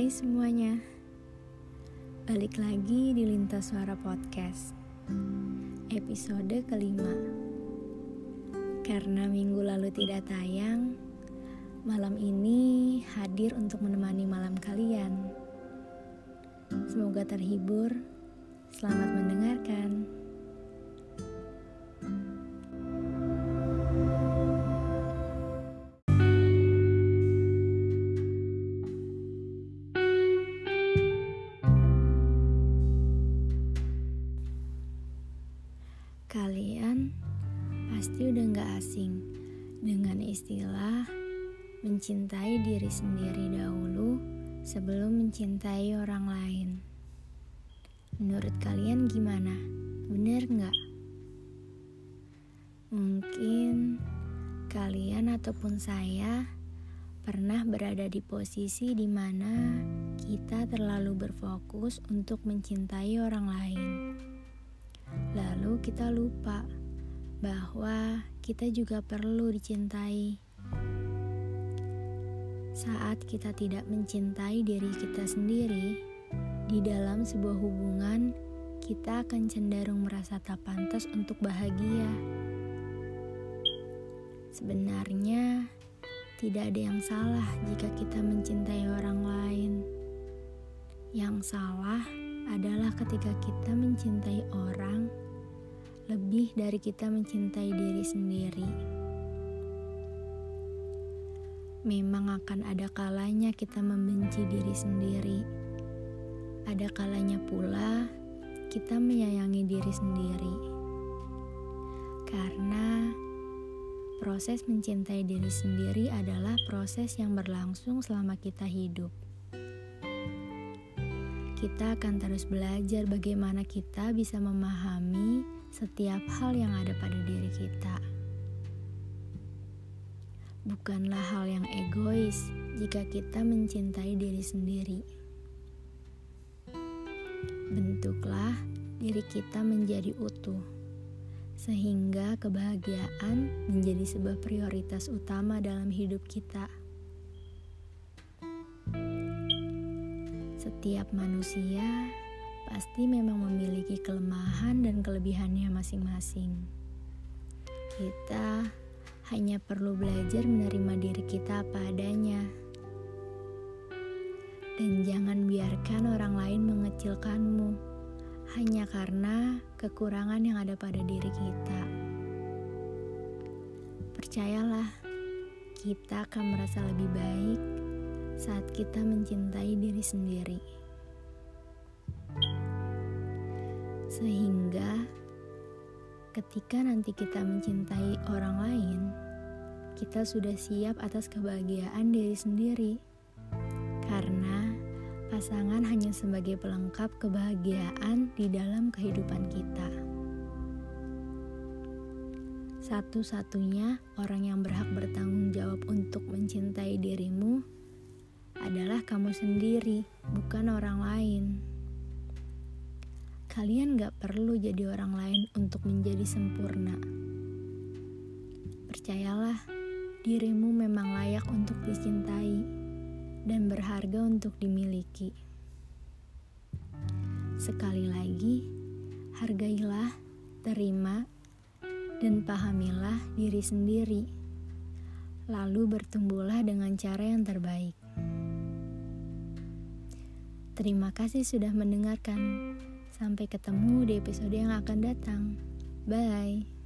Hai semuanya. Balik lagi di Lintas Suara Podcast Episode kelima. Karena minggu lalu tidak tayang Malam ini hadir untuk menemani malam kalian. Semoga terhibur. Selamat mendengarkan Kalian pasti udah gak asing dengan istilah mencintai diri sendiri dahulu sebelum mencintai orang lain. Menurut kalian gimana? Bener gak? Mungkin kalian ataupun saya pernah berada di posisi di mana kita terlalu berfokus untuk mencintai orang lain Kita lupa bahwa kita juga perlu dicintai. Saat kita tidak mencintai diri kita sendiri, di dalam sebuah hubungan kita akan cenderung merasa tak pantas untuk bahagia. Sebenarnya, tidak ada yang salah jika kita mencintai orang lain. Yang salah adalah ketika kita mencintai orang lebih dari kita mencintai diri sendiri. Memang akan ada kalanya kita membenci diri sendiri. Ada kalanya pula kita menyayangi diri sendiri. Karena proses mencintai diri sendiri adalah proses yang berlangsung selama kita hidup kita akan terus belajar bagaimana kita bisa memahami setiap hal yang ada pada diri kita. Bukanlah hal yang egois jika kita mencintai diri sendiri. Bentuklah diri kita menjadi utuh, sehingga kebahagiaan menjadi sebuah prioritas utama dalam hidup kita. Setiap manusia pasti memang memiliki kelemahan dan kelebihannya masing-masing. Kita hanya perlu belajar menerima diri kita apa adanya. Dan jangan biarkan orang lain mengecilkanmu hanya karena kekurangan yang ada pada diri kita. Percayalah, kita akan merasa lebih baik saat kita mencintai diri sendiri, sehingga ketika nanti kita mencintai orang lain, kita sudah siap atas kebahagiaan diri sendiri, karena pasangan hanya sebagai pelengkap kebahagiaan di dalam kehidupan kita. Satu-satunya orang yang berhak bertanggung jawab untuk mencintai dirimu adalah kamu sendiri, bukan orang lain. Kalian gak perlu jadi orang lain untuk menjadi sempurna. Percayalah, dirimu memang layak untuk dicintai dan berharga untuk dimiliki. Sekali lagi, hargailah, terima, dan pahamilah diri sendiri. Lalu bertumbuhlah dengan cara yang terbaik. Terima kasih sudah mendengarkan. Sampai ketemu di episode yang akan datang. Bye.